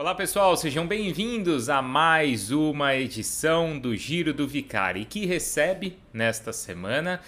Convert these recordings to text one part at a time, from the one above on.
Olá pessoal, sejam bem-vindos a mais uma edição do Giro do Vicari, que recebe nesta semana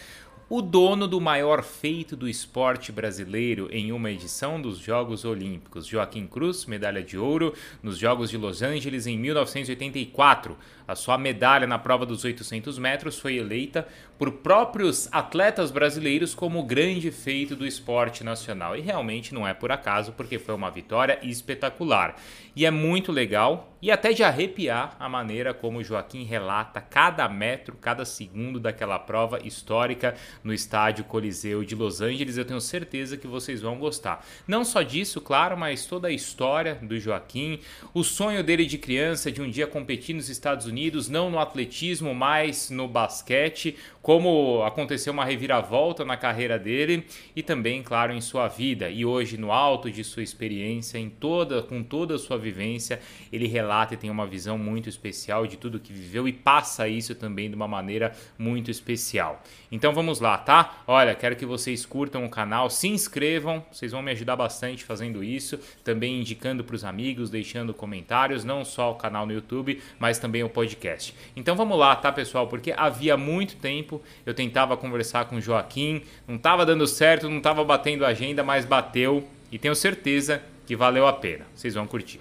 o dono do maior feito do esporte brasileiro em uma edição dos Jogos Olímpicos, Joaquim Cruz, medalha de ouro nos Jogos de Los Angeles em 1984. A sua medalha na prova dos 800 metros foi eleita por próprios atletas brasileiros como o grande feito do esporte nacional. E realmente não é por acaso, porque foi uma vitória espetacular. E é muito legal e até de arrepiar a maneira como Joaquim relata cada metro, cada segundo daquela prova histórica no estádio Coliseu de Los Angeles. Eu tenho certeza que vocês vão gostar. Não só disso, claro, mas toda a história do Joaquim, o sonho dele de criança de um dia competir nos Estados Unidos, não no atletismo, mas no basquete, como aconteceu uma reviravolta na carreira dele e também, claro, em sua vida. E hoje, no alto de sua experiência, em toda, com toda a sua vivência, ele relata e tem uma visão muito especial de tudo que viveu e passa isso também de uma maneira muito especial. Então vamos lá, tá? Olha, quero que vocês curtam o canal, se inscrevam, vocês vão me ajudar bastante fazendo isso, também indicando para os amigos, deixando comentários, não só o canal no YouTube, mas também o podcast. Então vamos lá, tá, pessoal? Porque havia muito tempo tempo. Eu tentava conversar com o Joaquim, não estava dando certo, não estava batendo a agenda, mas bateu e tenho certeza que valeu a pena. Vocês vão curtir.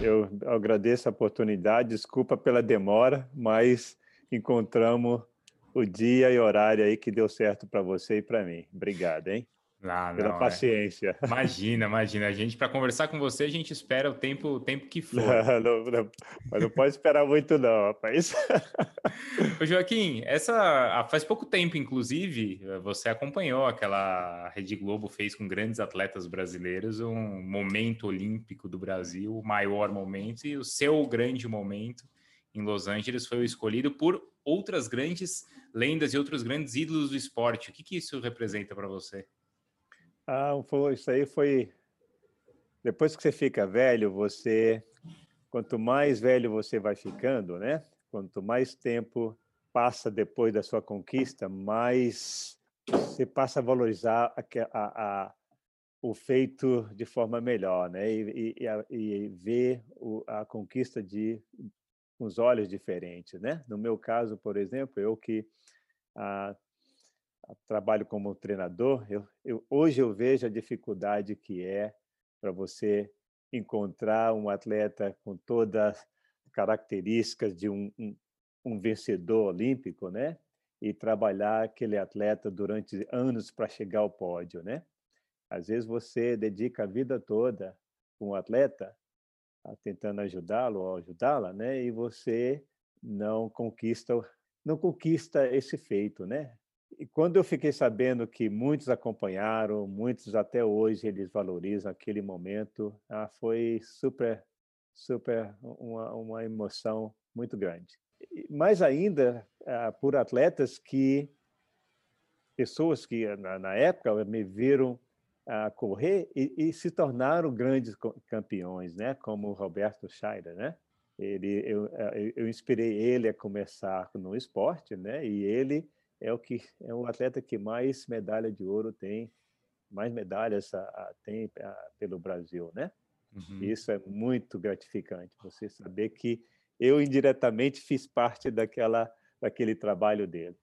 Eu agradeço a oportunidade, desculpa pela demora, mas encontramos o dia e horário aí que deu certo para você e para mim. Obrigado, hein? Ah, pela não, é. paciência. É. Imagina, imagina. A gente, para conversar com você, a gente espera o tempo, o tempo que for. Não, não, mas não pode esperar muito, não, rapaz. Ô, Joaquim, essa faz pouco tempo, inclusive, você acompanhou aquela Rede Globo fez com grandes atletas brasileiros um momento olímpico do Brasil, o maior momento, e o seu grande momento em Los Angeles foi o escolhido por outras grandes lendas e outros grandes ídolos do esporte. O que, que isso representa para você? Ah, isso aí foi. Depois que você fica velho, você. Quanto mais velho você vai ficando, né? Quanto mais tempo passa depois da sua conquista, mais você passa a valorizar a, a, a, o feito de forma melhor, né? E, e, e ver o, a conquista de os olhos diferentes, né? No meu caso, por exemplo, eu que ah, trabalho como treinador, eu, eu, hoje eu vejo a dificuldade que é para você encontrar um atleta com todas as características de um, um, um vencedor olímpico, né? E trabalhar aquele atleta durante anos para chegar ao pódio, né? Às vezes você dedica a vida toda com um atleta tentando ajudá-lo ou ajudá-la, né? E você não conquista não conquista esse feito, né? E quando eu fiquei sabendo que muitos acompanharam, muitos até hoje eles valorizam aquele momento, ah, foi super, super uma, uma emoção muito grande. Mais ainda ah, por atletas que pessoas que na, na época me viram a correr e, e, se tornaram grandes campeões, né? Como o Roberto Scheider, né? Ele, eu, eh, eu inspirei ele a começar no esporte, né? E ele é o que é o atleta que mais medalha de ouro tem, mais medalhas a, a, tem a, pelo Brasil, né? Uhum. Isso é muito gratificante, você saber que eu indiretamente fiz parte daquela daquele trabalho dele.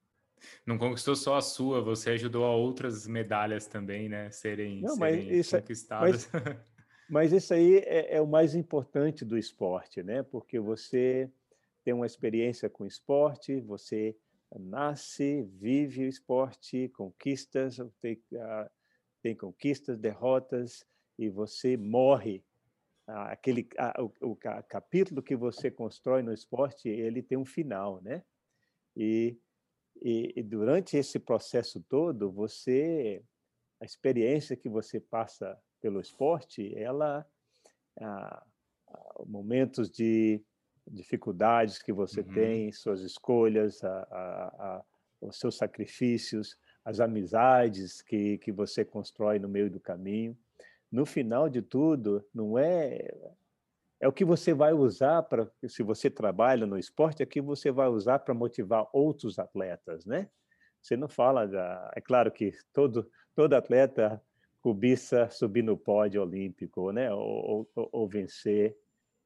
Não conquistou só a sua, você ajudou a outras medalhas também, né? Serem, Não, serem isso conquistadas. É, mas, mas, isso aí é, é o mais importante do esporte, né? Porque você tem uma experiência com esporte, você nasce, vive o esporte, conquistas, tem, uh, tem conquistas, derrotas, e você morre. Aquele, o, o, capítulo que você constrói no esporte, ele tem um final, né? E, e, e durante esse processo todo, você, a experiência que você passa pelo esporte, ela, momentos de dificuldades que você uhum. tem, suas escolhas, a, a, a, os seus sacrifícios, as amizades que, que você constrói no meio do caminho. No final de tudo, não é é o que você vai usar para se você trabalha no esporte, é o que você vai usar para motivar outros atletas, né? Você não fala da, é claro que todo todo atleta cobiça subir no pódio olímpico, né? Ou, ou, ou, vencer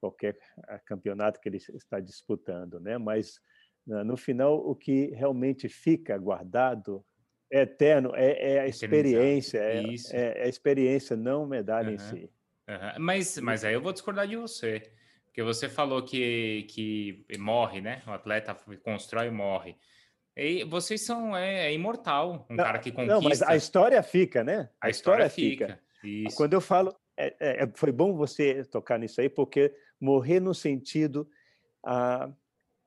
qualquer campeonato que ele está disputando, né? Mas no final o que realmente fica guardado é eterno é, é a experiência, é, é, a experiência, não medalha uhum. em si. Uhum. Mas, mas aí eu vou discordar de você, porque você falou que, que morre, né? O atleta constrói e morre. E vocês são é, é imortal, um não, cara que conquista. Não, mas a história fica, né? A, a história, história, fica. fica. Quando eu falo, é, é, é, foi bom você tocar nisso aí, porque morrer no sentido ah,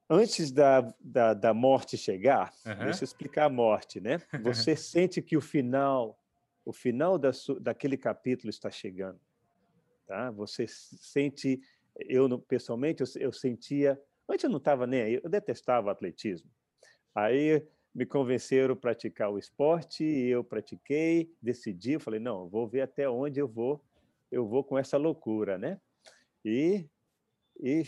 antes da, da, da, morte chegar, uhum. deixa eu explicar a morte, né? Você sente que o final, o final da, daquele capítulo está chegando, tá? Você sente, eu pessoalmente eu, eu sentia, antes eu não estava nem aí, eu detestava atletismo. Aí me convenceram a praticar o esporte e eu pratiquei, decidi, eu falei, não, vou ver até onde eu vou, eu vou com essa loucura, né? E, e,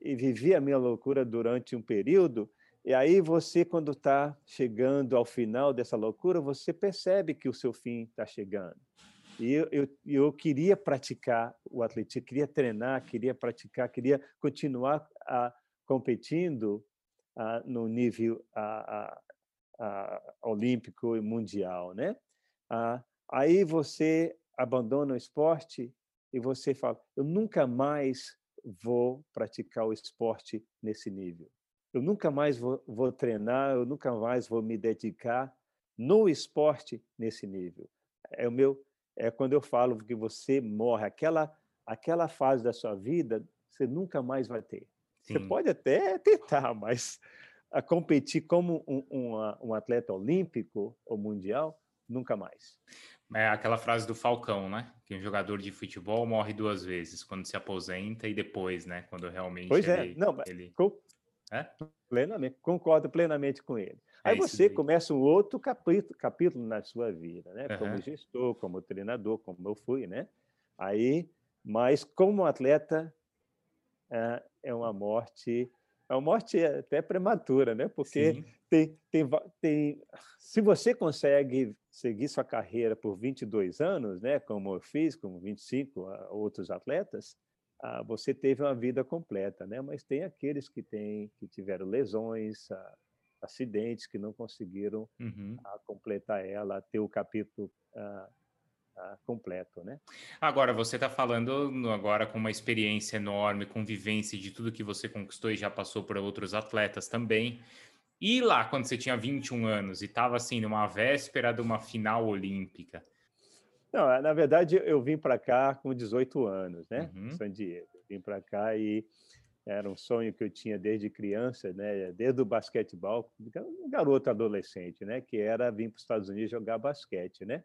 e, vivi a minha loucura durante um período, e aí você, quando está chegando ao final dessa loucura, você percebe que o seu fim está chegando. E eu, eu, eu, queria praticar o atletismo, queria treinar, queria praticar, queria continuar a, competindo ah, no nível ah, olímpico e mundial, né? aí você abandona o esporte e você fala: eu nunca mais vou praticar o esporte nesse nível. Eu nunca mais vou, vou treinar, eu nunca mais vou me dedicar no esporte nesse nível. É o meu é quando eu falo que você morre, aquela aquela fase da sua vida, você nunca mais vai ter. Sim. Você pode até tentar, mas a competir como um, um, um, atleta olímpico ou mundial, nunca mais. É aquela frase do Falcão, né? Que um jogador de futebol morre duas vezes, quando se aposenta e depois, né? Quando realmente pois é. ele... é, não, ele... Com... É? Plenamente, concordo plenamente com ele. É Aí você começa um outro capítulo, capítulo na sua vida, né? Como uhum. gestor, como treinador, como eu fui, né? Aí, mas como atleta, é, é uma morte é uma morte até prematura, né? Porque tem, tem, tem, se você consegue seguir sua carreira por 22 anos, né? Como eu fiz, como 25 outros atletas, ah, você teve uma vida completa, né? Mas tem aqueles que têm, que tiveram lesões, ah, acidentes, que não conseguiram uhum. Ah, completar ela, ter o capítulo completo, né? Agora, você está falando agora com uma experiência enorme, com vivência de tudo que você conquistou e já passou por outros atletas também. E lá, quando você tinha 21 anos e estava assim, numa véspera de uma final olímpica? Não, na verdade, eu vim para cá com 18 anos, né? Uhum. San Diego. Vim para cá e era um sonho que eu tinha desde criança, né? Desde o basquetebol, um garoto adolescente, né? Que era vir para os Estados Unidos jogar basquete, né?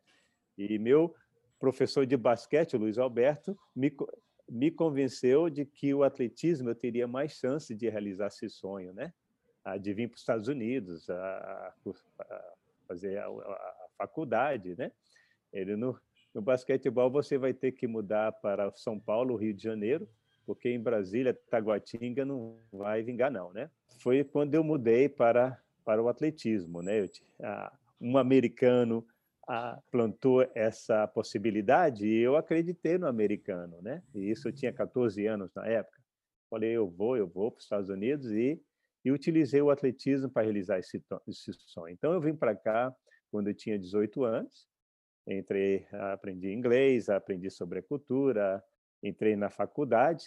E meu professor de basquete, Luiz Alberto, me, me convenceu de que o atletismo eu teria mais chance de realizar esse sonho, né? De vir para os Estados Unidos, a, a fazer a, a, faculdade, né? Ele no, no basquetebol você vai ter que mudar para São Paulo, Rio de Janeiro, porque em Brasília, Taguatinga não vai vingar não, né? Foi quando eu mudei para para o atletismo, né? Eu, um americano plantou essa possibilidade e eu acreditei no americano, né? E isso eu tinha 14 anos na época. Falei, eu vou, eu vou para os Estados Unidos e, e utilizei o atletismo para realizar esse, esse sonho. Então eu vim para cá quando eu tinha 18 anos, entrei, aprendi inglês, aprendi sobre a cultura, entrei na faculdade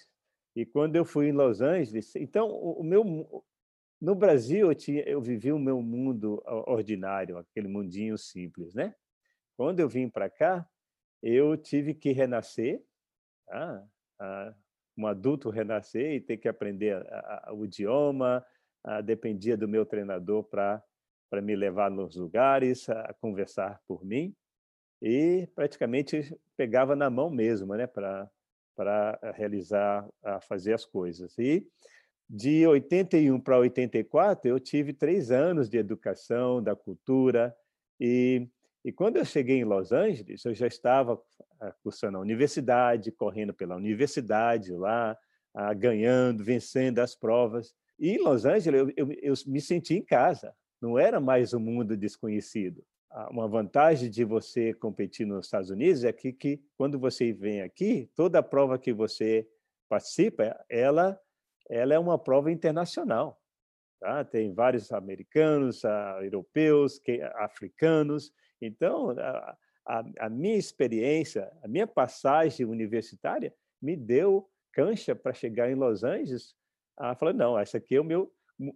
e quando eu fui em Los Angeles, então o, meu no Brasil eu tinha eu vivi o meu mundo ordinário, aquele mundinho simples, né? Quando eu vim para cá, eu tive que renascer, tá? ah, um adulto renascer e ter que aprender a, a, o idioma, ah, dependia do meu treinador para para me levar nos lugares, a conversar por mim e praticamente pegava na mão mesmo, né, para para realizar, a fazer as coisas. E de 81 para 84 eu tive três anos de educação da cultura e e quando eu cheguei em Los Angeles, eu já estava ah, cursando a universidade, correndo pela universidade lá, ah, ganhando, vencendo as provas. E em Los Angeles eu, eu, eu me senti em casa, não era mais um mundo desconhecido. uma vantagem de você competir nos Estados Unidos é que, que quando você vem aqui, toda prova que você participa, ela, ela é uma prova internacional. Tá? Tem vários americanos, europeus, que, africanos. Então, a, a, a minha experiência, a minha passagem universitária me deu cancha para chegar em Los Angeles. Ah, falei, não, esse aqui é o meu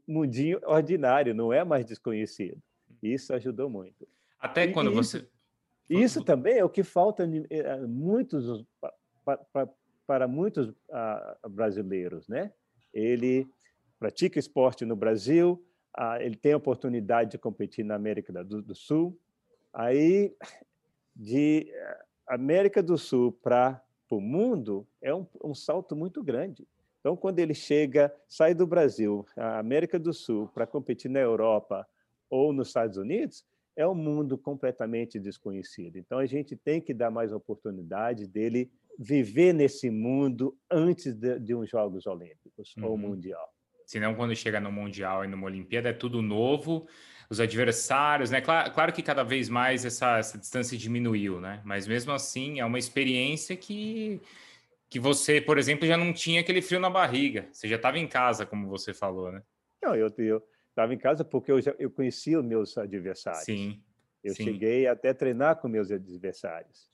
mundinho ordinário, não é mais desconhecido. Isso ajudou muito. Até quando e você. Isso, isso também é o que falta eh, muitos, para muitos ah, brasileiros, né? Ele pratica esporte no Brasil, ah, ele tem a oportunidade de competir na América do Sul. Aí, de eh, América do Sul para o mundo, é um, um salto muito grande. Então, quando ele chega, sai do Brasil, a América do Sul, para competir na Europa ou nos Estados Unidos, é um mundo completamente desconhecido. Então, a gente tem que dar mais oportunidade dele viver nesse mundo antes de, de uns Jogos Olímpicos uhum. ou Mundial. Senão, quando chega no Mundial e numa Olimpíada, é tudo novo, os adversários, né? Claro, claro que cada vez mais essa, essa distância diminuiu, né? Mas mesmo assim, é uma experiência que que você, por exemplo, já não tinha aquele frio na barriga. Você já estava em casa, como você falou, né? Não, eu estava em casa porque eu, já, eu conhecia os meus adversários. Sim. Eu sim. cheguei até a treinar com meus adversários.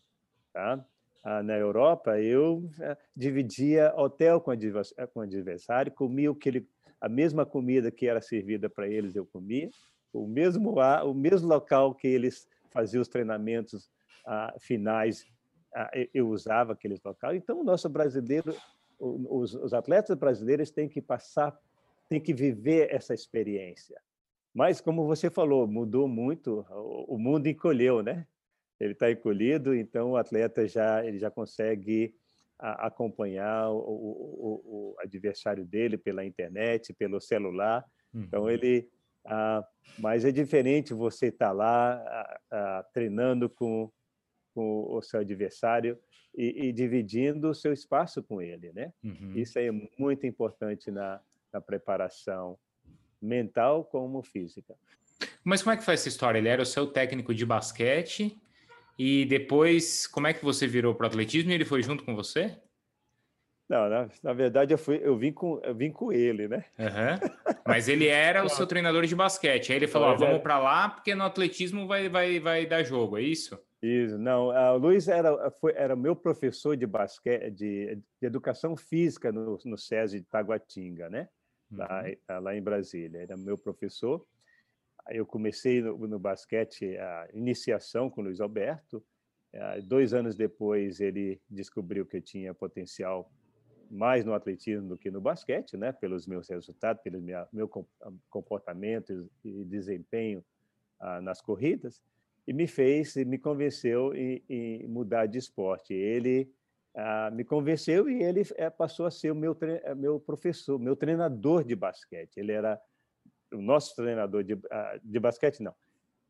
Tá? Ah, na Europa, eu ah, dividia hotel com o adversário, comia o que ele, a mesma comida que era servida para eles, eu comia. O mesmo, o mesmo local que eles faziam os treinamentos ah, finais eu usava aqueles locais. Então, o nosso brasileiro, os, os atletas brasileiros têm que passar, têm que viver essa experiência. Mas, como você falou, mudou muito, o mundo encolheu, né? Ele está encolhido, então o atleta já ele já consegue acompanhar o, o, o, adversário dele pela internet, pelo celular. Então uhum. ele, ah, mas é diferente você estar tá lá ah, ah, treinando com com o seu adversário e, e dividindo o seu espaço com ele, né? Uhum. Isso é muito importante na, na preparação mental como física. Mas como é que foi essa história? Ele era o seu técnico de basquete e depois como é que você virou para o atletismo e ele foi junto com você? Não, na, na, verdade eu fui, eu vim com, eu vim com ele, né? Uhum. Mas ele era o seu treinador de basquete. Aí ele falou: vamos para lá porque no atletismo vai, vai, vai dar jogo, é isso? Isso, não. O Luiz era, foi, era meu professor de basquete, de, de educação física no, no SESI de Taguatinga, né? Lá, uhum. lá em Brasília. Era meu professor. Eu comecei no, no basquete a iniciação com o Luiz Alberto. Dois anos depois, ele descobriu que eu tinha potencial mais no atletismo do que no basquete, né? Pelos meus resultados, pelo meu comportamento e desempenho ah, nas corridas e me fez, me convenceu em, em mudar de esporte. Ele ah, me convenceu e ele é, passou a ser o meu, eh, meu professor, meu treinador de basquete. Ele era o nosso treinador de, ah, de basquete, não.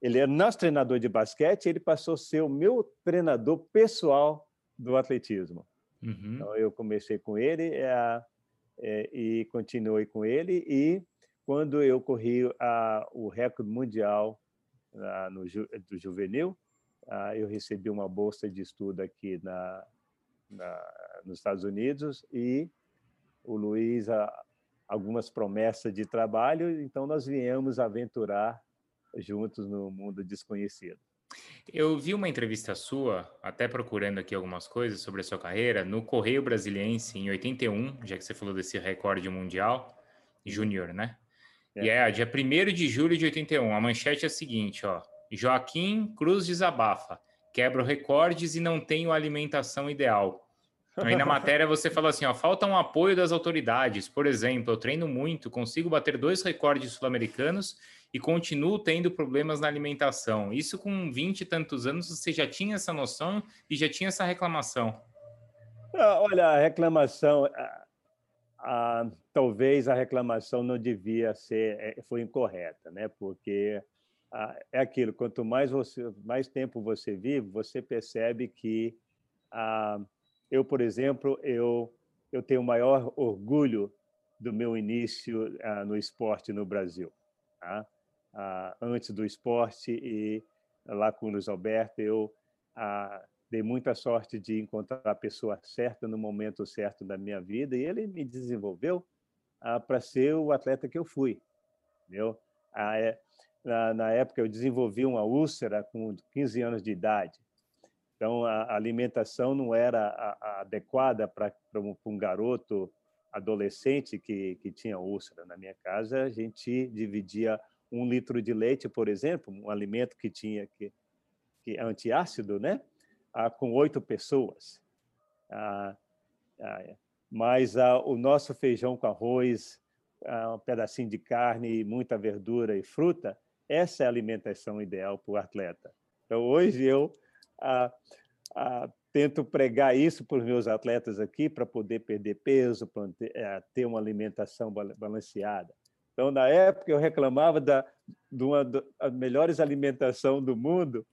Ele era nosso treinador de basquete, ele passou a ser o meu treinador pessoal do atletismo. Uhum. Então, eu comecei com ele é, é, e continuei com ele. E quando eu corri a, o recorde mundial no, do juvenil, eu recebi uma bolsa de estudo aqui na, na, nos Estados Unidos e o Luiz algumas promessas de trabalho, então nós viemos aventurar juntos no mundo desconhecido. Eu vi uma entrevista sua, até procurando aqui algumas coisas sobre a sua carreira, no Correio Brasiliense, em 81, já que você falou desse recorde mundial, júnior, né? É. E é, dia 1 de julho de 81. A manchete é a seguinte, ó. Joaquim Cruz desabafa. Quebra recordes e não tenho alimentação ideal. Aí na matéria você fala assim, ó, falta um apoio das autoridades. Por exemplo, eu treino muito, consigo bater dois recordes sul-americanos e continuo tendo problemas na alimentação. Isso com 20 e tantos anos, você já tinha essa noção e já tinha essa reclamação. Ah, olha, a reclamação, talvez a reclamação não devia ser, é, foi incorreta, né? Porque é aquilo, quanto mais você, mais tempo você vive, você percebe que eu, por exemplo, eu eu tenho maior orgulho do meu início no esporte no Brasil, tá? Antes do esporte e lá com o Luiz Alberto, eu dei muita sorte de encontrar a pessoa certa no momento certo da minha vida e ele me desenvolveu ah, para ser o atleta que eu fui. Entendeu? Ah, é, na, na, época, eu desenvolvi uma úlcera com 15 anos de idade. Então, a alimentação não era a, a adequada para um, um garoto adolescente que, que tinha úlcera. Na minha casa, a gente dividia um litro de leite, por exemplo, um alimento que tinha que, que é antiácido, né? Ah, com oito pessoas. Ah, ah, mas ah, o nosso feijão com arroz, ah, um pedacinho de carne, muita verdura e fruta, essa é a alimentação ideal para o atleta. Então, hoje eu ah, tento pregar isso para os meus atletas aqui, para poder perder peso, para ter, ter uma alimentação balanceada. Então, na época, eu reclamava da, de uma das melhores alimentação do mundo,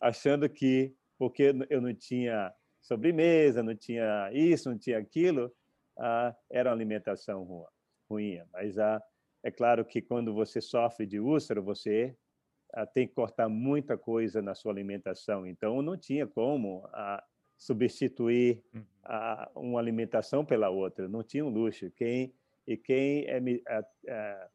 achando que, porque eu não tinha sobremesa, não tinha isso, não tinha aquilo, ah, era uma alimentação ruim. Mas ah, é claro que quando você sofre de úlcera, você ah, tem que cortar muita coisa na sua alimentação. Então, não tinha como substituir uhum. uma alimentação pela outra. Não tinha um luxo. Quem e quem é,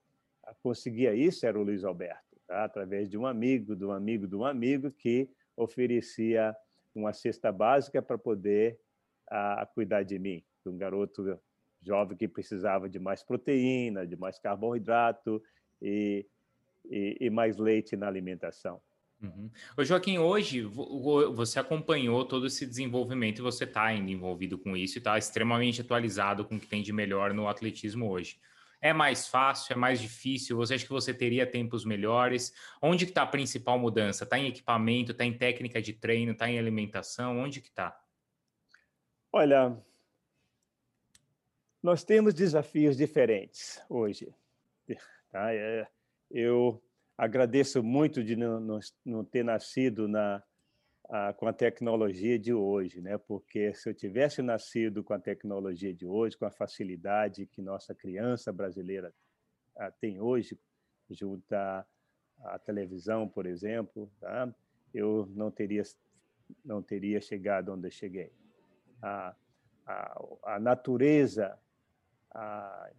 conseguia isso era o Luiz Alberto, tá? através de um amigo, de um amigo, de um amigo que oferecia uma cesta básica para poder a, cuidar de mim, de um garoto jovem que precisava de mais proteína, de mais carboidrato e, e, e mais leite na alimentação. Uhum. Ô Joaquim, hoje você acompanhou todo esse desenvolvimento e você está ainda envolvido com isso e está extremamente atualizado com o que tem de melhor no atletismo hoje. É mais fácil, é mais difícil? Você acha que você teria tempos melhores? Onde que está a principal mudança? Está em equipamento, está em técnica de treino, está em alimentação? Onde que está? Olha, nós temos desafios diferentes hoje. Tá? É, eu agradeço muito de não, não, não ter nascido na, a, com a tecnologia de hoje, né? Porque se eu tivesse nascido com a tecnologia de hoje, com a facilidade que nossa criança brasileira a, tem hoje, junto à, televisão, por exemplo, tá? eu não teria não teria chegado onde eu cheguei. A, a, a natureza a,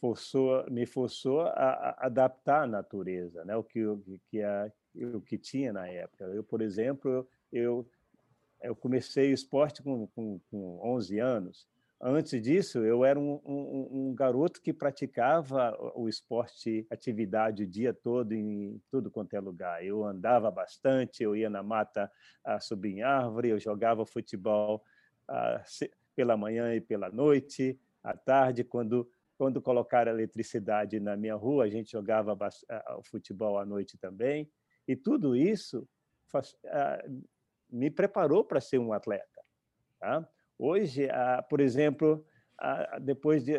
forçou, me forçou a, a adaptar a natureza, né? o que, que, a, o que tinha na época. Eu, por exemplo, eu, eu comecei esporte com, com, com 11 anos. Antes disso, eu era um, um, um, garoto que praticava o esporte, atividade o dia todo, em tudo quanto é lugar. Eu andava bastante, eu ia na mata a subir em árvore, eu jogava futebol a, pela manhã e pela noite, à tarde, quando quando colocaram eletricidade na minha rua, a gente jogava o futebol à noite também. E tudo isso faz, me preparou para ser um atleta. Tá? Hoje, por exemplo, depois de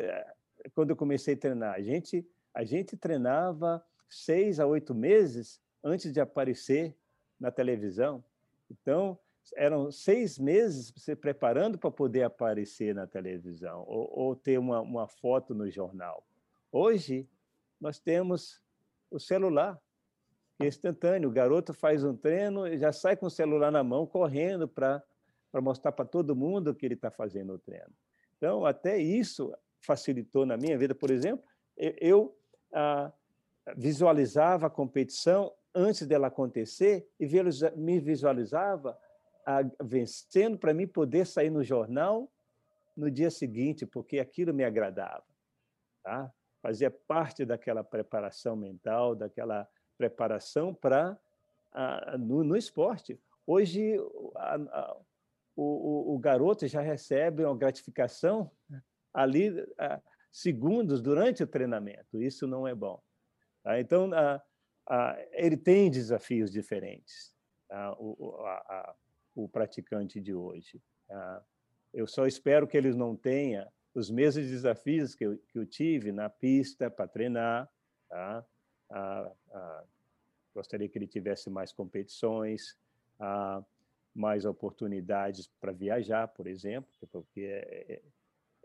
quando eu comecei a treinar, a gente a gente treinava seis a oito meses antes de aparecer na televisão. Então, eram seis meses se preparando para poder aparecer na televisão ou, ou ter uma, uma foto no jornal. Hoje, nós temos o celular, instantâneo. O garoto faz um treino e já sai com o celular na mão, correndo para mostrar para todo mundo que ele está fazendo o treino. Então, até isso facilitou na minha vida. Por exemplo, eu ah, visualizava a competição antes dela acontecer e me visualizava a, vencendo para mim poder sair no jornal no dia seguinte, porque aquilo me agradava. Tá? Fazia parte daquela preparação mental, daquela preparação para no, no, esporte. Hoje, a, a, o, o, garoto já recebe uma gratificação ali segundos durante o treinamento. Isso não é bom. Tá? Então, ele tem desafios diferentes. Tá? O, a, o praticante de hoje. Ah, eu só espero que eles não tenham os mesmos desafios que eu, que eu tive na pista para treinar. Tá? Ah, ah, gostaria que ele tivesse mais competições, mais oportunidades para viajar, por exemplo, porque é, é,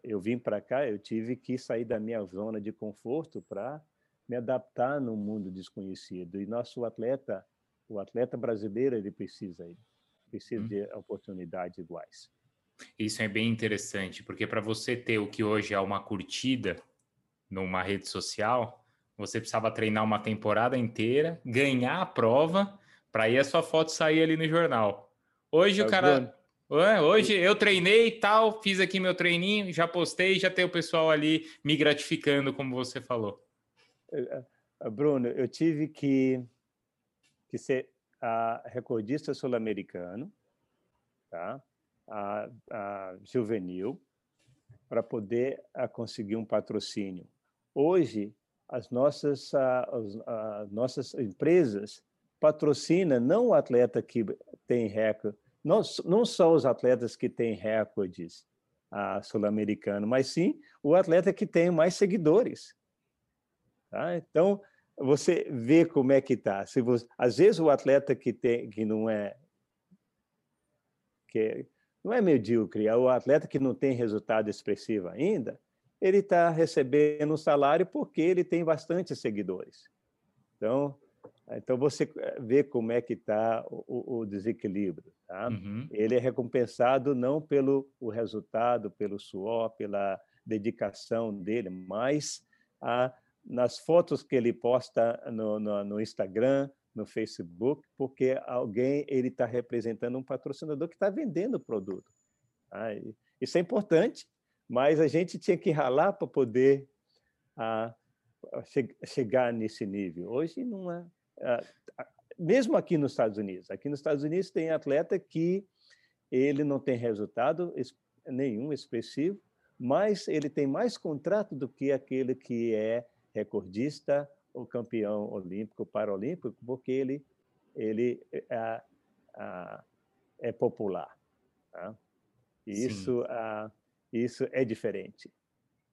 eu vim para cá, eu tive que sair da minha zona de conforto para me adaptar num mundo desconhecido. E nosso atleta o atleta brasileiro ele precisa, ele precisa hum. de oportunidades iguais. Isso é bem interessante, porque para você ter o que hoje é uma curtida numa rede social, você precisava treinar uma temporada inteira, ganhar a prova, para aí a sua foto sair ali no jornal. Hoje tá o cara. Hoje eu treinei e tal, fiz aqui meu treininho, já postei, já tem o pessoal ali me gratificando, como você falou. É, é, Bruno, eu tive que, que ser a recordista sul-americano, tá? a, a juvenil, para poder a, conseguir um patrocínio. Hoje, as nossas, as, as nossas empresas patrocinam não o atleta que tem recorde, não, não só os atletas que têm recordes ah, sul-americano, mas sim o atleta que tem mais seguidores. Tá? Então, você vê como é que está. Às vezes o atleta que tem que não é que não é medíocre, é o atleta que não tem resultado expressivo ainda, ele está recebendo um salário porque ele tem bastante seguidores. Então, então você vê como é que está o, o, desequilíbrio. Tá? Uhum. Ele é recompensado não pelo o resultado, pelo suor, pela dedicação dele, mas a, nas fotos que ele posta no, no, no Instagram, no Facebook, porque alguém ele está representando um patrocinador que está vendendo o produto. Tá? Isso é importante, mas a gente tinha que ralar para poder a, a che chegar nesse nível. Hoje não é. A, mesmo aqui nos Estados Unidos, aqui nos Estados Unidos tem atleta que ele não tem resultado nenhum expressivo, mas ele tem mais contrato do que aquele que é recordista ou campeão olímpico, paralímpico, porque ele ele é, é popular. Tá? E isso isso é diferente.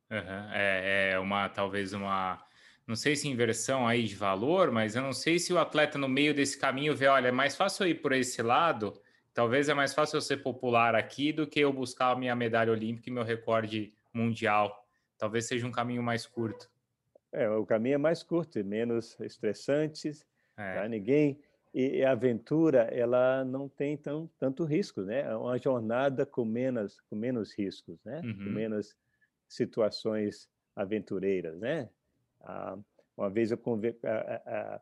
Uhum. É, é uma talvez uma não sei se inversão aí de valor, mas eu não sei se o atleta no meio desse caminho vê, olha, é mais fácil eu ir por esse lado, talvez é mais fácil eu ser popular aqui do que eu buscar a minha medalha olímpica e meu recorde mundial. Talvez seja um caminho mais curto. É, o caminho é mais curto e menos estressante. É. Tá? Ninguém e a aventura ela não tem tão, tanto risco, né? É uma jornada com menos com menos riscos, né? Uhum. Com menos situações aventureiras, né? Ah, uma vez eu conver... ah, ah,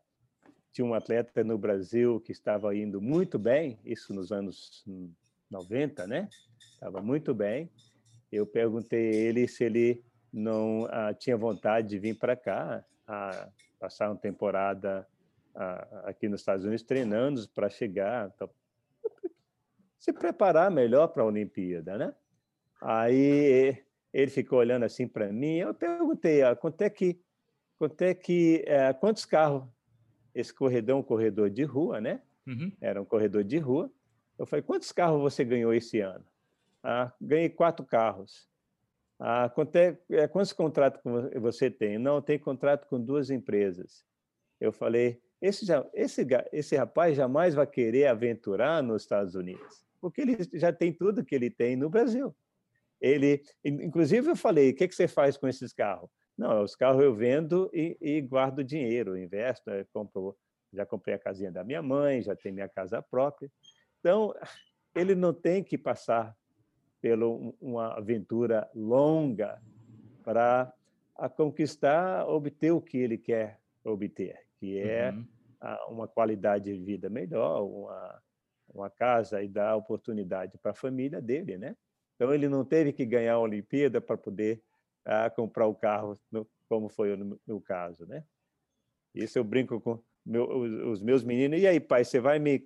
tinha um atleta no Brasil que estava indo muito bem, isso nos anos 90, né? Estava muito bem. Eu perguntei a ele se ele não ah, tinha vontade de vir para cá, a passar uma temporada aqui nos Estados Unidos treinando para chegar, então, se preparar melhor para a Olimpíada, né? Aí ele ficou olhando assim para mim, eu perguntei, ah, quanto é que, quanto é que, é, quantos carros esse corredor um corredor de rua, né? Uhum. Era um corredor de rua. Eu falei, quantos carros você ganhou esse ano? Ah, ganhei quatro carros. Ah, quanto é, é, quantos contratos você tem? Não, tem contrato com duas empresas. Eu falei, esse, esse, esse rapaz jamais vai querer aventurar nos Estados Unidos, porque ele já tem tudo que ele tem no Brasil. Ele, inclusive, eu falei: o que, que você faz com esses carros? Não, os carros eu vendo e, e guardo dinheiro, investo, compro, já comprei a casinha da minha mãe, já tenho minha casa própria. Então, ele não tem que passar por uma aventura longa para conquistar, obter o que ele quer obter, que é uhum uma qualidade de vida melhor, uma, uma casa e dar oportunidade para a família dele, né? Então ele não teve que ganhar a Olimpíada para poder ah, comprar o carro, no, como foi no meu caso, né? Isso eu brinco com meu, os, os, meus meninos. E aí, pai, você vai me,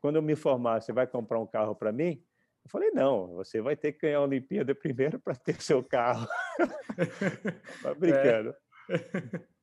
quando eu me formar, você vai comprar um carro para mim? Eu falei não, você vai ter que ganhar a Olimpíada primeiro para ter seu carro. brincando. É.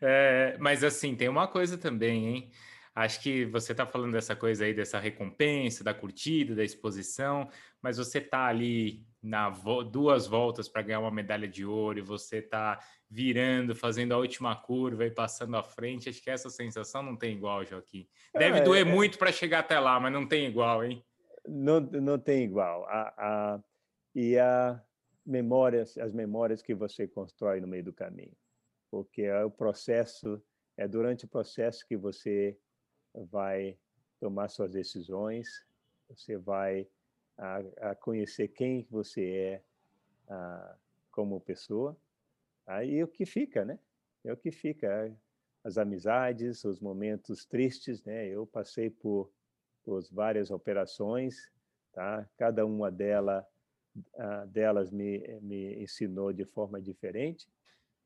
É, mas assim, tem uma coisa também, hein? Acho que você está falando dessa coisa aí, dessa recompensa, da curtida, da exposição, mas você tá ali na vo duas voltas para ganhar uma medalha de ouro e você tá virando, fazendo a última curva e passando à frente. Acho que essa sensação não tem igual, Joaquim. Deve é, doer é... muito para chegar até lá, mas não tem igual, hein? Não, não tem igual. A, a, e a memórias, as memórias que você constrói no meio do caminho porque é o processo, é durante o processo que você vai tomar suas decisões, você vai a, a conhecer quem você é a, como pessoa. Aí o que fica, né? É o que fica. As amizades, os momentos tristes, né? Eu passei por, por várias operações, tá? Cada uma delas, delas me, me ensinou de forma diferente.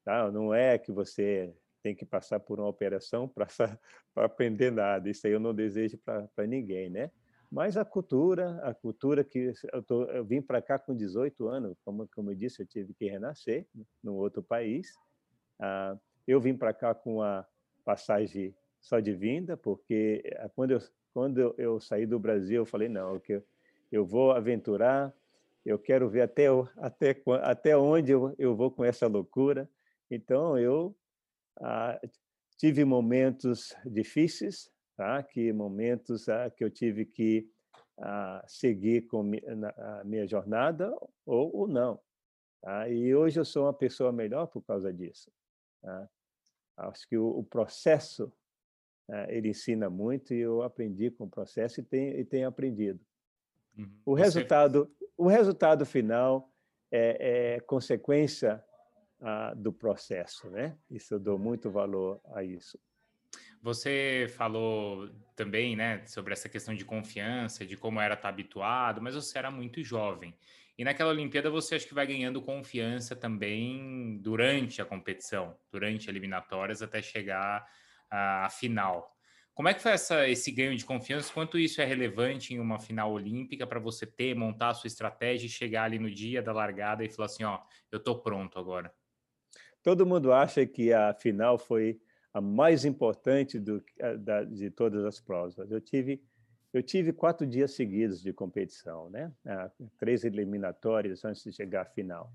Tá? Não é que você tem que passar por uma operação para aprender nada. Isso aí eu não desejo para ninguém, né? Mas a cultura, a cultura que eu, tô, eu vim para cá com 18 anos, como, como eu disse, eu tive que renascer num outro país. Ah, eu vim para cá com a passagem só de vinda, porque ah, quando eu, quando eu saí do Brasil, eu falei, não, eu, eu vou aventurar, eu quero ver até, até, até onde eu, eu vou com essa loucura. Então, eu ah, tive momentos difíceis, tá? que momentos ah, que eu tive que ah, seguir com a minha jornada ou, ou não. Tá? E hoje eu sou uma pessoa melhor por causa disso. Tá? Acho que o, o processo ah, ele ensina muito e eu aprendi com o processo e tenho, e tenho aprendido. Uhum. O resultado, o resultado final é, é consequência ah, do processo, né? Isso eu dou muito valor a isso. Você falou também, né, sobre essa questão de confiança, de como era estar habituado, mas você era muito jovem. E naquela Olimpíada você acha que vai ganhando confiança também durante a competição, durante eliminatórias, até chegar à final. Como é que foi essa, esse ganho de confiança? Quanto isso é relevante em uma final olímpica para você ter, montar a sua estratégia e chegar ali no dia da largada e falar assim, ó, eu estou pronto agora? Todo mundo acha que a final foi a mais importante do, da, de todas as provas. Eu tive eu tive quatro dias seguidos de competição, né? Três eliminatórias antes de chegar à final.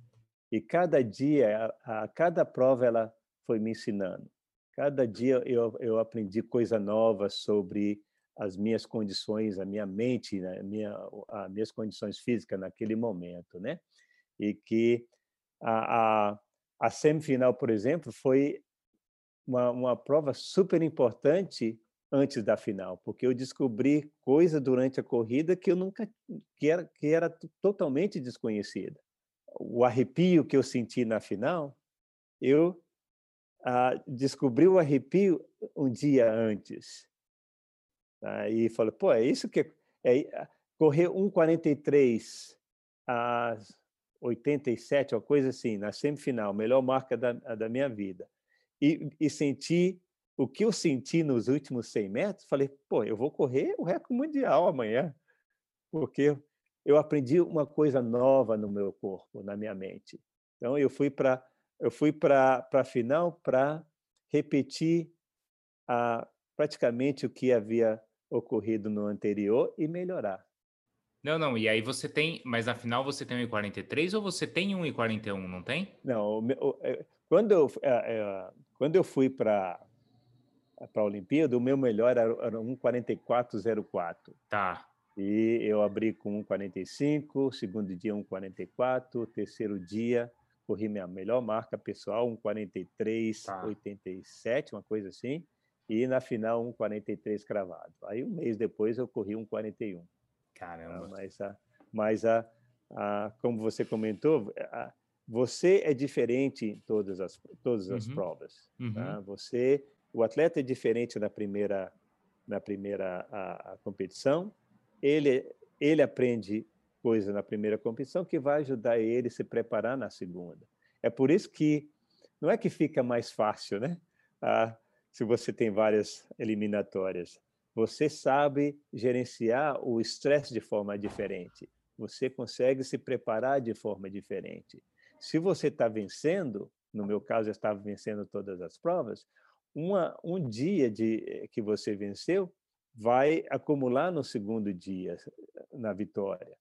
E cada dia, a, a cada prova, ela foi me ensinando. Cada dia eu, eu aprendi coisa nova sobre as minhas condições, a minha mente, né? minha, as minhas condições físicas naquele momento, né? E que a, a a semifinal, por exemplo, foi uma, uma prova super importante antes da final, porque eu descobri coisa durante a corrida que eu nunca que era que era totalmente desconhecida. O arrepio que eu senti na final, eu ah, descobri o arrepio um dia antes. Aí falei, pô, é isso que é, é correr 1:43 às 87, uma coisa assim, na semifinal, melhor marca da, da minha vida. E, e senti o que eu senti nos últimos 100 metros, falei, pô, eu vou correr o recorde mundial amanhã, porque eu aprendi uma coisa nova no meu corpo, na minha mente. Então eu fui para eu fui para a final para repetir a, praticamente o que havia ocorrido no anterior e melhorar. Não, não, e aí você tem, mas afinal você tem 1,43 ou você tem 1,41, não tem? Não, é, quando eu, é, é, quando eu fui para a Olimpíada, o meu melhor era, era 1,44,04. Tá. E eu abri com 1,45, segundo dia 1,44, terceiro dia corri minha melhor marca pessoal, 1,43,87, tá. uma coisa assim, e na final 1,43 cravado. Aí um mês depois eu corri 1,41. Caramba. Mas, a, mas a, a, como você comentou, a, você é diferente em todas as, todas as uhum. provas. Uhum. Tá? Você, o atleta é diferente na primeira, na primeira a, a competição. Ele, ele aprende coisa na primeira competição que vai ajudar ele a se preparar na segunda. É por isso que não é que fica mais fácil, né? Ah, se você tem várias eliminatórias você sabe gerenciar o estresse de forma diferente. Você consegue se preparar de forma diferente. Se você está vencendo, no meu caso, eu estava vencendo todas as provas, uma, um dia de que você venceu vai acumular no segundo dia na vitória.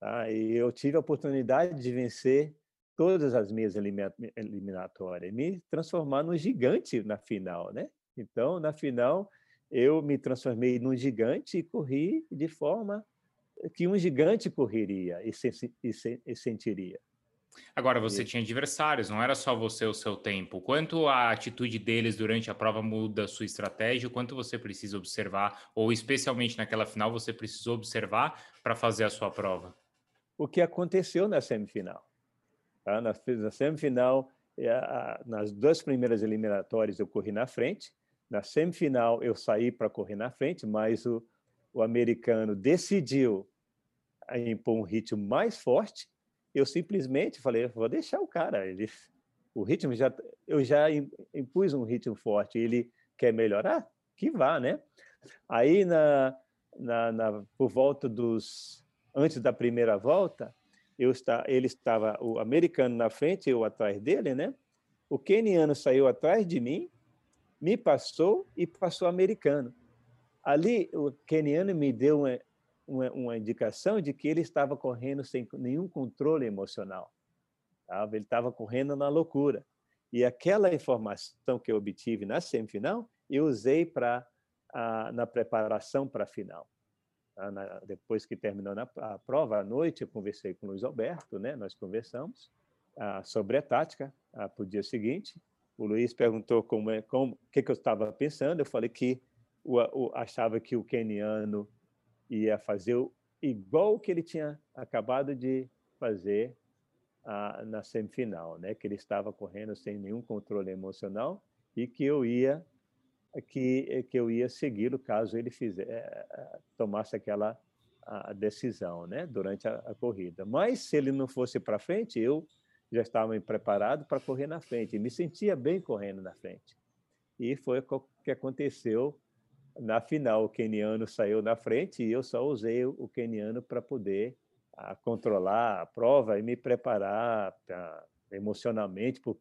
Tá? E eu tive a oportunidade de vencer todas as minhas eliminatórias, me transformar num gigante na final, né? Então, na final, eu me transformei num gigante e corri de forma que um gigante correria e, se, e, se, e sentiria. Agora, você e... tinha adversários, não era só você o seu tempo. Quanto a atitude deles durante a prova muda a sua estratégia? Quanto você precisa observar, ou especialmente naquela final, você precisou observar para fazer a sua prova? O que aconteceu na semifinal. Tá? Na, na semifinal, é, nas duas primeiras eliminatórias eu corri na frente, na semifinal eu saí para correr na frente, mas o, o americano decidiu impor um ritmo mais forte eu simplesmente falei, vou deixar o cara. Ele, o ritmo já, eu já impus um ritmo forte. Ele quer melhorar, que vá, né? Aí na, na, na por volta dos antes da primeira volta, eu está, ele estava o americano na frente, eu atrás dele, né? O keniano saiu atrás de mim, me passou e passou americano. Ali o keniano me deu uma, uma, uma indicação de que ele estava correndo sem nenhum controle emocional. Tá? Ele estava correndo na loucura. E aquela informação que eu obtive na semifinal, eu usei para na preparação para a final. Tá? Na, depois que terminou na, a prova à noite, eu conversei com o Luiz Alberto, né? Nós conversamos ah, sobre a tática ah, para o dia seguinte. O Luiz perguntou como é, como, que, que eu estava pensando. Eu falei que o, o, achava que o keniano ia fazer igual o que ele tinha acabado de fazer na semifinal, né? Que ele estava correndo sem nenhum controle emocional e que eu ia que que eu ia segui-lo caso ele fizer eh, eh, tomasse aquela decisão, né? Durante a, a corrida. Mas se ele não fosse para frente, eu já estava preparado para correr na frente. Me sentia bem correndo na frente. E foi o que aconteceu na final, o keniano saiu na frente e eu só usei o keniano para poder a, ah, controlar a prova e me preparar pra, emocionalmente para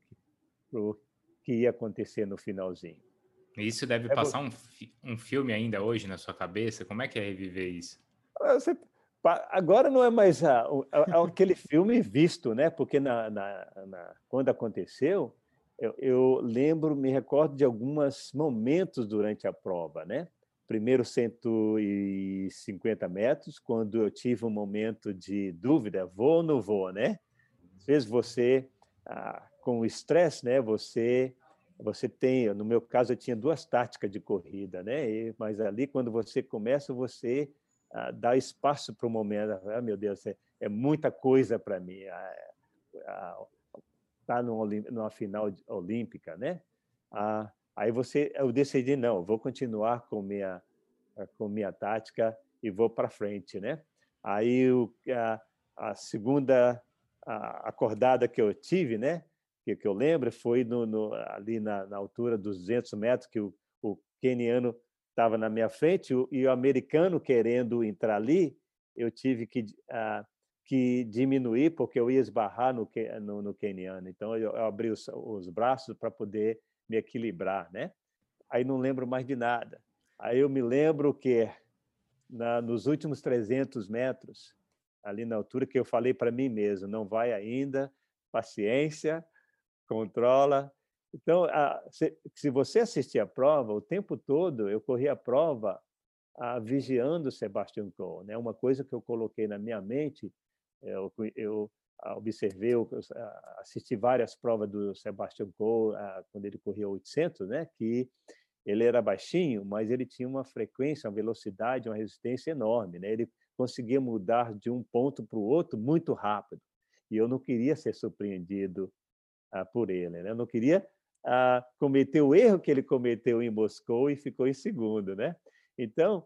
o que ia acontecer no finalzinho. Isso deve é passar um, um filme ainda hoje na sua cabeça? Como é que é reviver isso? Ah, você, agora não é mais a, a, aquele filme visto, né? Porque na, na, na quando aconteceu, eu, eu, lembro, me recordo de alguns momentos durante a prova, né? Primeiro 150 metros, quando eu tive um momento de dúvida, vou ou não vou, né? Às vezes você, ah, com o estresse, né? Você, você tem, no meu caso, eu tinha duas táticas de corrida, né? E, mas ali, quando você começa, você dá espaço para o momento. Ah, meu Deus, é, é muita coisa para mim. Ah, está numa final olímpica, né? Ah, aí você, eu decidi não, vou continuar com minha com minha tática e vou para frente, né? Aí o, a, a, segunda acordada que eu tive, né? Que, que eu lembro foi no, no ali na, na, altura dos 200 metros que o, o keniano estava na minha frente e o americano querendo entrar ali, eu tive que uh, que diminuir, porque eu ia esbarrar no, no, no keniano. Então, eu, eu abri os, os braços para poder me equilibrar, né? Aí não lembro mais de nada. Aí eu me lembro que na, nos últimos 300 metros, ali na altura, que eu falei para mim mesmo, não vai ainda, paciência, controla. Então, a, se, se, você assistir a prova, o tempo todo eu corri a prova a, vigiando o Sebastian Coe. Né? Uma coisa que eu coloquei na minha mente eu, eu observei, eu assisti várias provas do Sebastian Coe quando ele corria 800, né? Que ele era baixinho, mas ele tinha uma frequência, uma velocidade, uma resistência enorme, né? Ele conseguia mudar de um ponto para o outro muito rápido. E eu não queria ser surpreendido ah, por ele, né? Eu não queria cometer o erro que ele cometeu em Moscou e ficou em segundo, né? Então,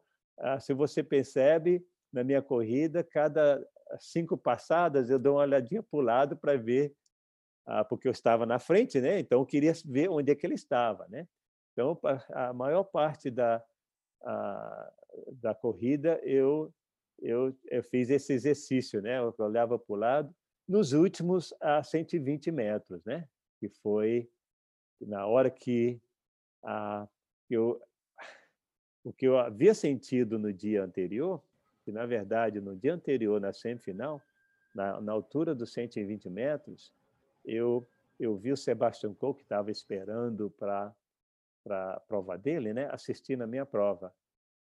se você percebe, na minha corrida, cada cinco passadas, eu dou uma olhadinha para o lado para ver, porque eu estava na frente, né? Então eu queria ver onde é que ele estava, né? Então a maior parte da a, da corrida eu, eu eu fiz esse exercício, né? Eu olhava para o lado nos últimos a 120 metros, né? Que foi na hora que a, eu o que eu havia sentido no dia anterior que, na verdade, no dia anterior, na semifinal, na, na altura dos 120 metros, eu, eu vi o Sebastian Coe, que estava esperando para a prova dele, né, assistindo a minha prova.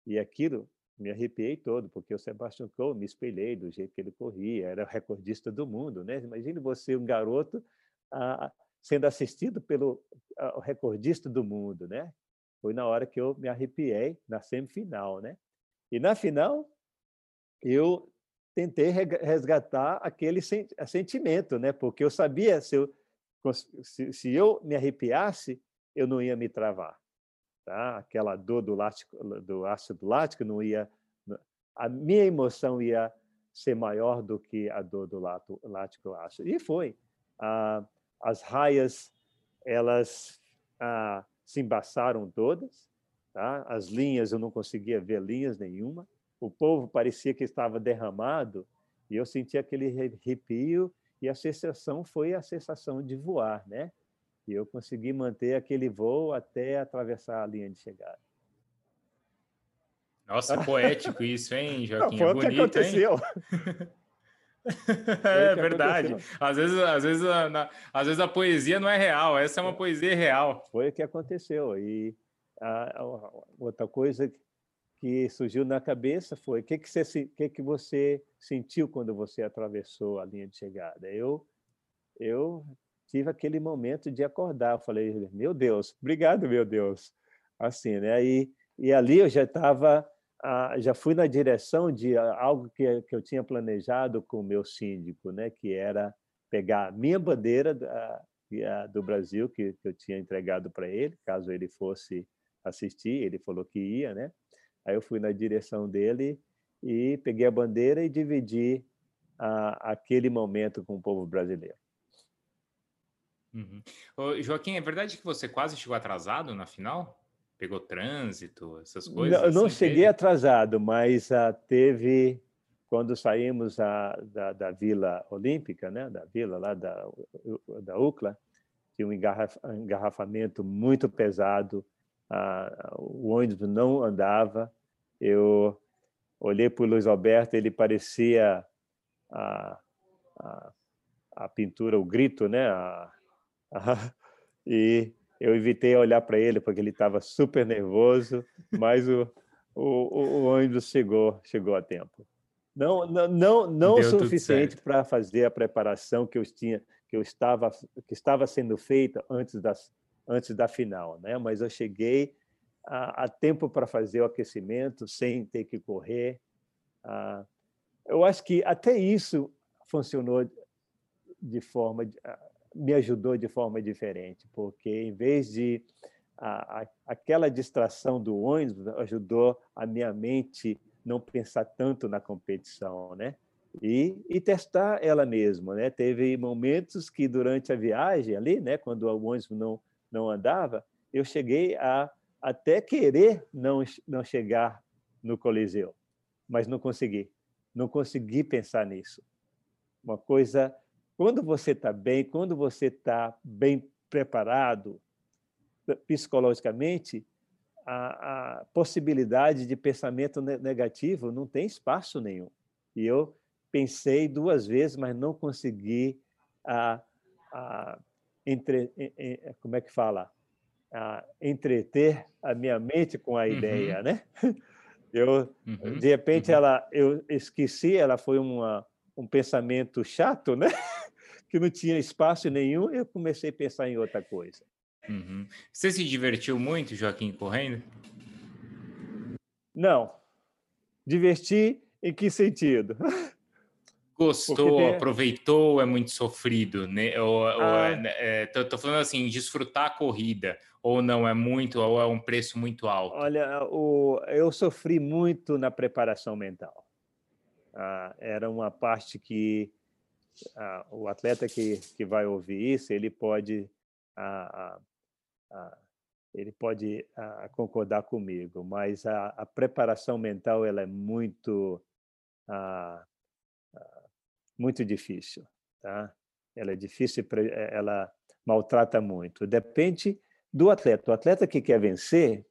E aquilo me arrepiei todo, porque o Sebastian Coe me espelhei do jeito que ele corria, era recordista do mundo, né? Imagine você, um garoto, ah, sendo assistido pelo ah, recordista do mundo, né? Foi na hora que eu me arrepiei na semifinal, né? E na final eu tentei resgatar aquele sentimento, né? Porque eu sabia se eu se, eu me arrepiasse, eu não ia me travar, tá? Aquela dor do lático, do ácido lático não ia a minha emoção ia ser maior do que a dor do lático ácido. E foi. Ah, as raias, elas ah, se embaçaram todas, tá? As linhas, eu não conseguia ver linhas nenhuma o povo parecia que estava derramado e eu senti aquele arrepio e a sensação foi a sensação de voar, né? E eu consegui manter aquele voo até atravessar a linha de chegada. Nossa, poético isso, hein, Joaquim? Não, foi é bonito, o que aconteceu. é verdade. Às vezes, às, vezes, a, às vezes a poesia não é real, essa é uma poesia real. Foi o que aconteceu. E a, a, outra coisa que surgiu na cabeça foi o que que você que que você sentiu quando você atravessou a linha de chegada eu eu tive aquele momento de acordar eu falei meu Deus obrigado meu Deus assim né e e ali eu já estava já fui na direção de algo que, que eu tinha planejado com o meu síndico né que era pegar a minha bandeira do Brasil que, eu tinha entregado para ele caso ele fosse assistir ele falou que ia né Aí eu fui na direção dele e peguei a bandeira e dividi aquele momento com o povo brasileiro. Uhum. Ô, Joaquim, é verdade que você quase chegou atrasado na final? Pegou trânsito, essas coisas? Não, assim, não cheguei teve? atrasado, mas uh, teve quando saímos a, da, da, Vila Olímpica, né, da vila lá da, da UCLA, tinha um engarrafamento muito pesado o ônibus não andava. Eu olhei para o Luiz Alberto, ele parecia a, a, a pintura, o grito, né? A, e eu evitei olhar para ele porque ele estava super nervoso, mas o, o, o, ônibus chegou, chegou a tempo. Não, não, não, não o suficiente para fazer a preparação que eu tinha, que eu estava, que estava sendo feita antes das, antes da final, né? Mas eu cheguei a, a tempo para fazer o aquecimento sem ter que correr. Ah, eu acho que até isso funcionou de forma me ajudou de forma diferente, porque em vez de a, a, aquela distração do ônibus ajudou a minha mente não pensar tanto na competição, né? E, e testar ela mesma, né? Teve momentos que durante a viagem ali, né, quando o ônibus não não andava, eu cheguei a até querer não, não chegar no Coliseu, mas não consegui. Não consegui pensar nisso. Uma coisa, quando você está bem, quando você está bem preparado psicologicamente, a, a, possibilidade de pensamento negativo não tem espaço nenhum. E eu pensei duas vezes, mas não consegui a, a entre, como é que fala? A entreter a minha mente com a uhum. ideia, né? Eu, uhum. de repente, uhum. ela, eu esqueci, ela foi uma, um pensamento chato, né? Que não tinha espaço nenhum, eu comecei a pensar em outra coisa. Uhum. Você se divertiu muito, Joaquim, correndo? Não. Diverti em que sentido? Gostou, tem... aproveitou, é muito sofrido, né? Ou, ah. ou é, né, é, tô, tô, falando assim, desfrutar a corrida, ou não é muito, ou é um preço muito alto? Olha, o, eu sofri muito na preparação mental. Ah, era uma parte que o atleta que, que vai ouvir isso, ele pode ele pode concordar comigo, mas a, preparação mental ela é muito muito difícil, tá? Ela é difícil, é, ela maltrata muito. Depende do atleta. O atleta que quer vencer,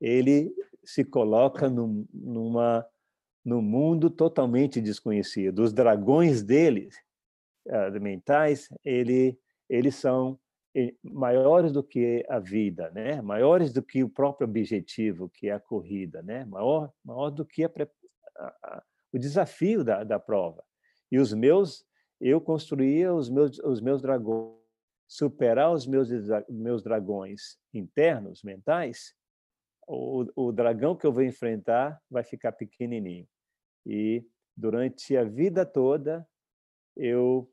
ele se coloca num, numa no mundo totalmente desconhecido. Os dragões dele, mentais, ele, eles são maiores do que a vida, né? Maiores do que o próprio objetivo, que é a corrida, né? Maior, maior do que a, a, o desafio da, da prova. E os meus, eu construía os meus, os meus dragões, superar os meus, meus dragões internos, mentais, o, o dragão que eu vou enfrentar vai ficar pequenininho. E durante a vida toda, eu,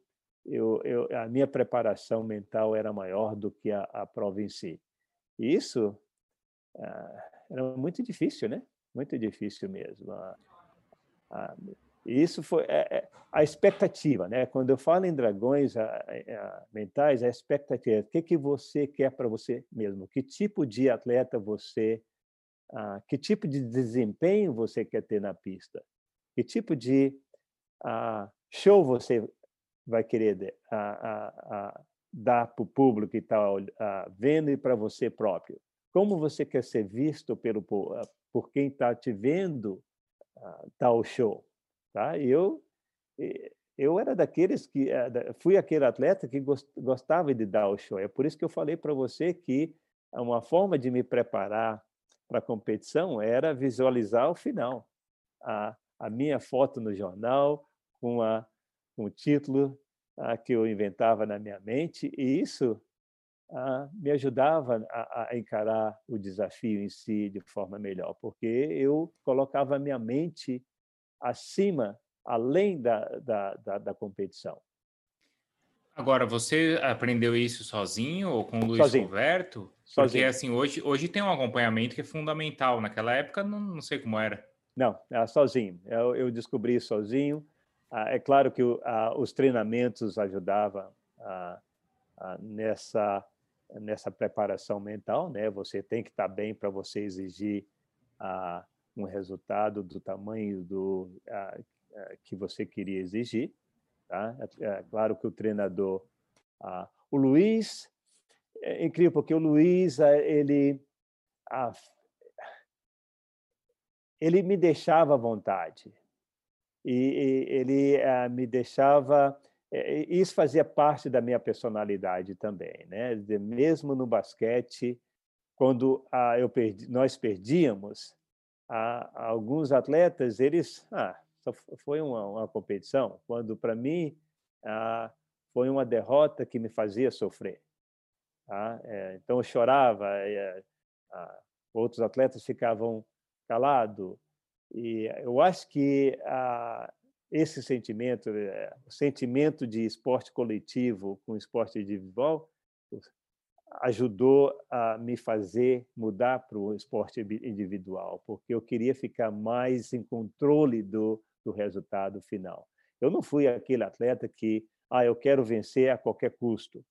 eu, eu, a minha preparação mental era maior do que a, a prova em si. E isso ah, era muito difícil, né? Muito difícil mesmo. Ah, ah, isso foi é, é, a expectativa, né? Quando eu falo em dragões a, a, mentais, a expectativa. O que que você quer para você mesmo? Que tipo de atleta você, ah, que tipo de desempenho você quer ter na pista? Que tipo de ah, show você vai querer ah, dar para o público que está vendo e para você próprio? Como você quer ser visto pelo por quem está te vendo tal show? Tá? Eu, eu era daqueles que eh, fui aquele atleta que gostava de dar o show. É por isso que eu falei para você que uma forma de me preparar para a competição era visualizar o final. A, a minha foto no jornal, com, a, o título a, que eu inventava na minha mente, e isso a, me ajudava a, a, encarar o desafio em si de forma melhor, porque eu colocava a minha mente acima, além da, da, da, da competição. Agora, você aprendeu isso sozinho ou com o Luiz sozinho. Roberto? Porque sozinho. assim, hoje, hoje tem um acompanhamento que é fundamental. Naquela época, não, não sei como era. Não, sozinho. Eu, eu descobri sozinho. Ah, é claro que os treinamentos ajudavam nessa nessa preparação mental, né? Você tem que estar bem para você exigir um resultado do tamanho do que você queria exigir. Tá? É, é claro que o treinador, o Luiz, é incrível porque o Luiz ele ele me deixava à vontade e ele me deixava isso fazia parte da minha personalidade também, né? Mesmo no basquete, quando eu perdi, nós perdíamos, alguns atletas, eles, ah, foi uma, uma competição, quando para mim ah, foi uma derrota que me fazia sofrer. Tá? É, então eu chorava, é, ah, outros atletas ficavam calados, e eu acho que ah, esse sentimento, é, o sentimento de esporte coletivo com esporte individual, ajudou a me fazer mudar para o esporte individual, porque eu queria ficar mais em controle do, do resultado final. Eu não fui aquele atleta que, ah, eu quero vencer a qualquer custo.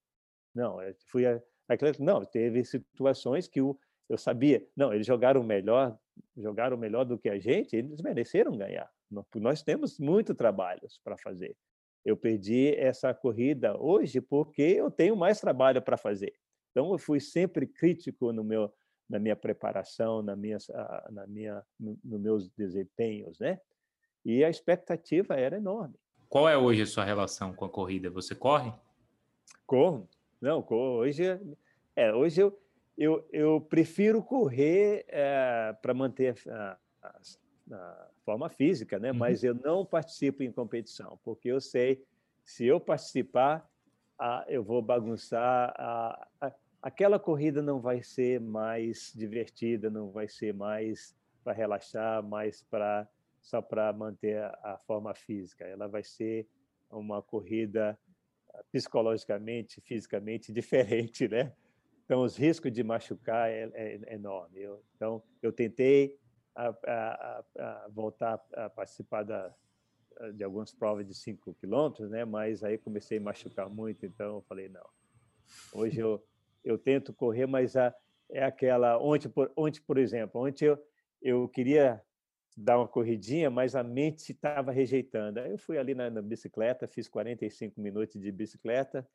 Não, eu fui atleta, não, teve situações que eu, eu sabia, não, eles jogaram melhor, jogaram melhor do que a gente, eles mereceram ganhar. Nós temos muito trabalho para fazer. Eu perdi essa corrida hoje porque eu tenho mais trabalho para fazer. Então, eu fui sempre crítico no meu, na minha preparação, na minha, na minha, nos no meus desempenhos, né? E a expectativa era enorme. Qual é hoje a sua relação com a corrida? Você corre? Corro. Não, corro. Hoje, é, hoje eu, eu, eu prefiro correr é, para manter a, a, a, forma física, né? Uhum. Mas eu não participo em competição, porque eu sei se eu participar, ah, eu vou bagunçar a, a, aquela corrida não vai ser mais divertida, não vai ser mais para relaxar, mais para só para manter a, a, forma física. Ela vai ser uma corrida ah, psicologicamente, fisicamente diferente, né? Então os riscos de machucar é, é, é enorme. Eu, então eu tentei a, a, voltar a participar da, de algumas provas de 5 quilômetros, né? Mas aí comecei a machucar muito, então eu falei não. Hoje eu eu tento correr, mas a, é aquela ontem por, ontem por exemplo, ontem eu eu queria dar uma corridinha, mas a mente estava rejeitando. Aí eu fui ali na, na, bicicleta, fiz 45 minutos de bicicleta,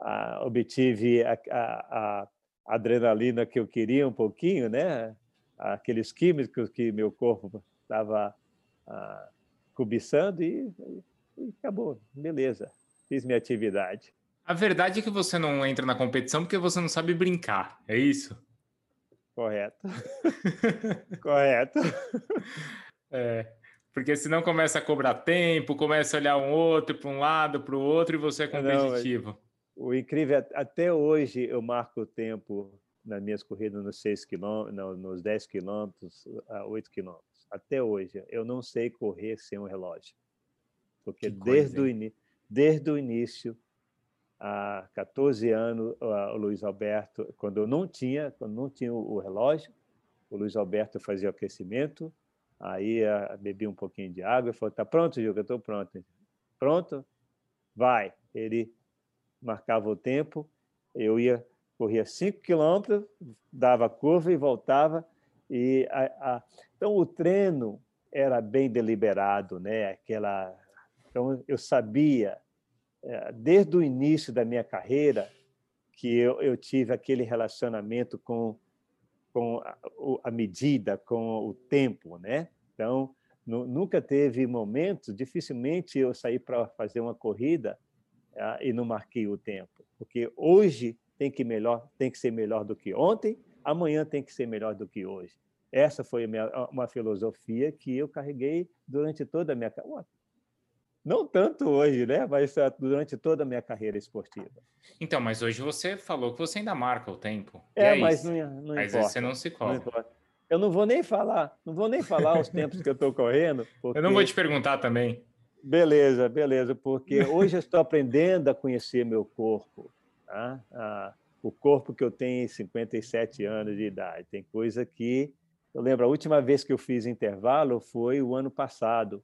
a, obtive a, a, a, adrenalina que eu queria um pouquinho, né? Aqueles químicos que meu corpo estava cobiçando e, e acabou, beleza. Fiz minha atividade. A verdade é que você não entra na competição porque você não sabe brincar, é isso? Correto. Correto. É, porque senão começa a cobrar tempo, começa a olhar um outro para um lado, para o outro e você é competitivo. Não, o incrível, é, até hoje eu marco o tempo nas minhas corridas nos 6 quilômetros, nos 10 quilômetros, a 8 quilômetros. Até hoje, eu não sei correr sem um relógio. Porque desde, o desde o início, há 14 anos, o Luiz Alberto, quando eu não tinha, quando não tinha o relógio, o Luiz Alberto fazia o aquecimento, aí bebia um pouquinho de água e falou: "Tá pronto, Gil? Eu estou pronto". Pronto? Vai. Ele marcava o tempo, eu ia corria 5 quilômetros, dava curva e voltava. E a, a, então o treino era bem deliberado, né? Aquela, então eu sabia é, desde o início da minha carreira que eu, eu tive aquele relacionamento com com a, a medida, com o tempo, né? Então nunca teve momentos, dificilmente eu saí para fazer uma corrida e não marquei o tempo, porque hoje tem que melhor, tem que ser melhor do que ontem, amanhã tem que ser melhor do que hoje. Essa foi minha, uma filosofia que eu carreguei durante toda a minha carreira. Não tanto hoje, né? Mas ah, durante toda a minha carreira esportiva. Então, mas hoje você falou que você ainda marca o tempo. É, mas não, não mas importa. você não se cobra. Não eu não vou nem falar, não vou nem falar os tempos que eu estou correndo. Porque... Eu não vou te perguntar também. Beleza, beleza, porque hoje eu estou aprendendo a conhecer meu corpo. Tá? Ah, o corpo que eu tenho em 57 anos de idade. Tem coisa que. Eu lembro, a última vez que eu fiz intervalo foi o ano passado.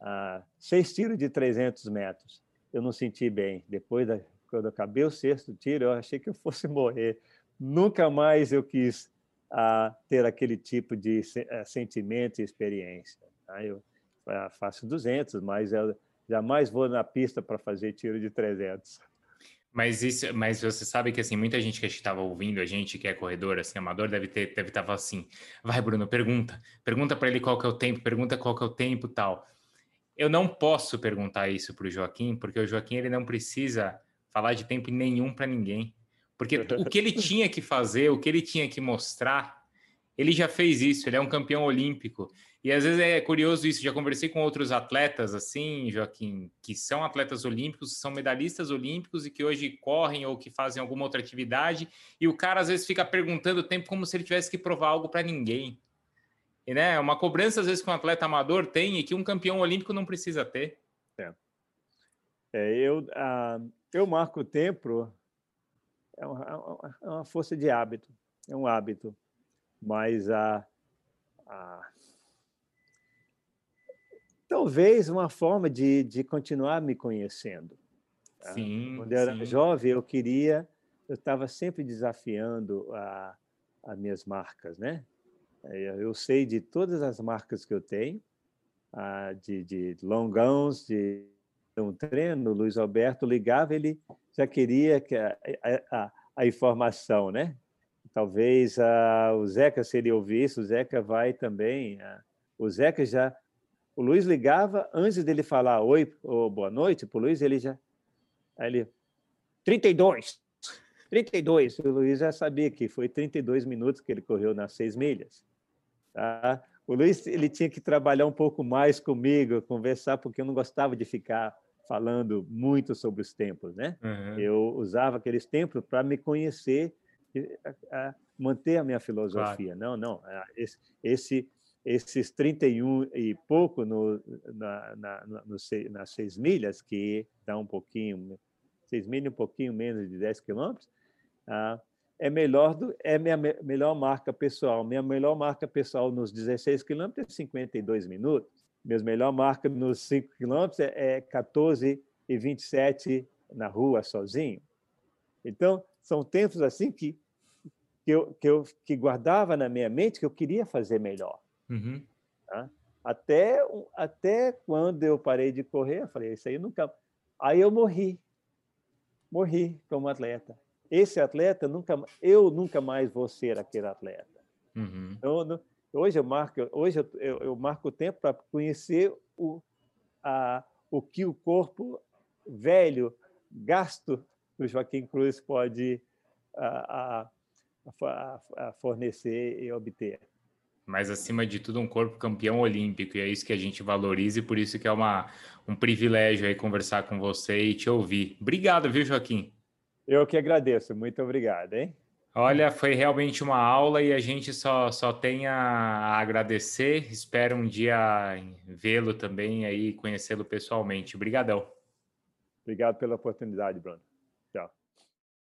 Ah, seis tiros de 300 metros. Eu não senti bem. Depois, da, quando eu acabei o sexto tiro, eu achei que eu fosse morrer. Nunca mais eu quis ah, ter aquele tipo de eh, sentimento e experiência. Tá? Eu, faço 200, mas eu jamais vou na pista para fazer tiro de 300. Mas isso, mas você sabe que assim muita gente que estava ouvindo a gente que é corredor, assim amador, deve ter, deve estar assim, vai Bruno, pergunta, pergunta para ele qual que é o tempo, pergunta qual que é o tempo, tal. Eu não posso perguntar isso para o Joaquim, porque o Joaquim ele não precisa falar de tempo nenhum para ninguém, porque o que ele tinha que fazer, o que ele tinha que mostrar, ele já fez isso. Ele é um campeão olímpico. E às vezes é curioso isso, já conversei com outros atletas, assim, Joaquim, que são atletas olímpicos, são medalhistas olímpicos e que hoje correm ou que fazem alguma outra atividade, e o cara às vezes fica perguntando o tempo como se ele tivesse que provar algo para ninguém. E, né, é uma cobrança às vezes que um atleta amador tem e que um campeão olímpico não precisa ter. É. é eu, uh, eu marco o tempo, é uma, é uma força de hábito, é um hábito, mas a. a talvez uma forma de, de continuar me conhecendo. Tá? Sim, Quando eu era sim. jovem, eu queria, eu estava sempre desafiando a, as minhas marcas, né? Eu sei de todas as marcas que eu tenho, de, de longãos, de um treino, o Luiz Alberto ligava, ele já queria que a, a, a informação, né? Talvez o Zeca, se ele ouvir isso, o Zeca vai também. o Zeca já o Luiz ligava, antes dele falar oi ou boa noite para o Luiz, ele já. Aí ele. 32! 32! O Luiz já sabia que foi 32 minutos que ele correu nas seis milhas. Tá? O Luiz ele tinha que trabalhar um pouco mais comigo, conversar, porque eu não gostava de ficar falando muito sobre os tempos, né? Uhum. Eu usava aqueles tempos para me conhecer, a, a manter a minha filosofia. Claro. Não, não. Esse, esse esses 31 e pouco no, na, na, no, nas seis milhas, que dá um pouquinho, seis milhas, um pouquinho menos de 10 quilômetros, ah, é melhor do, é minha melhor marca pessoal. Minha melhor marca pessoal nos 16 quilômetros é 52 minutos. Minha melhor marca nos 5 quilômetros é, é 14 e 27 na rua sozinho. Então, são tempos assim que, que, eu, que eu que guardava na minha mente que eu queria fazer melhor. Uhum. Tá? Até, até quando eu parei de correr, eu falei, isso aí nunca. Aí eu morri. Morri como atleta. Esse atleta nunca, eu nunca mais vou ser aquele atleta. Uhum. Então, hoje eu marco, hoje eu, eu, eu marco o tempo para conhecer o, a, o que o corpo velho gasto o Joaquim Cruz pode a, a, a fornecer e obter. Mas, acima de tudo, um corpo campeão olímpico, e é isso que a gente valoriza, e por isso que é uma, um privilégio aí conversar com você e te ouvir. Obrigado, viu, Joaquim? Eu que agradeço, muito obrigado, hein? Olha, foi realmente uma aula e a gente só, só tem a agradecer. Espero um dia vê-lo também aí, conhecê-lo pessoalmente. Obrigadão. Obrigado pela oportunidade, Bruno.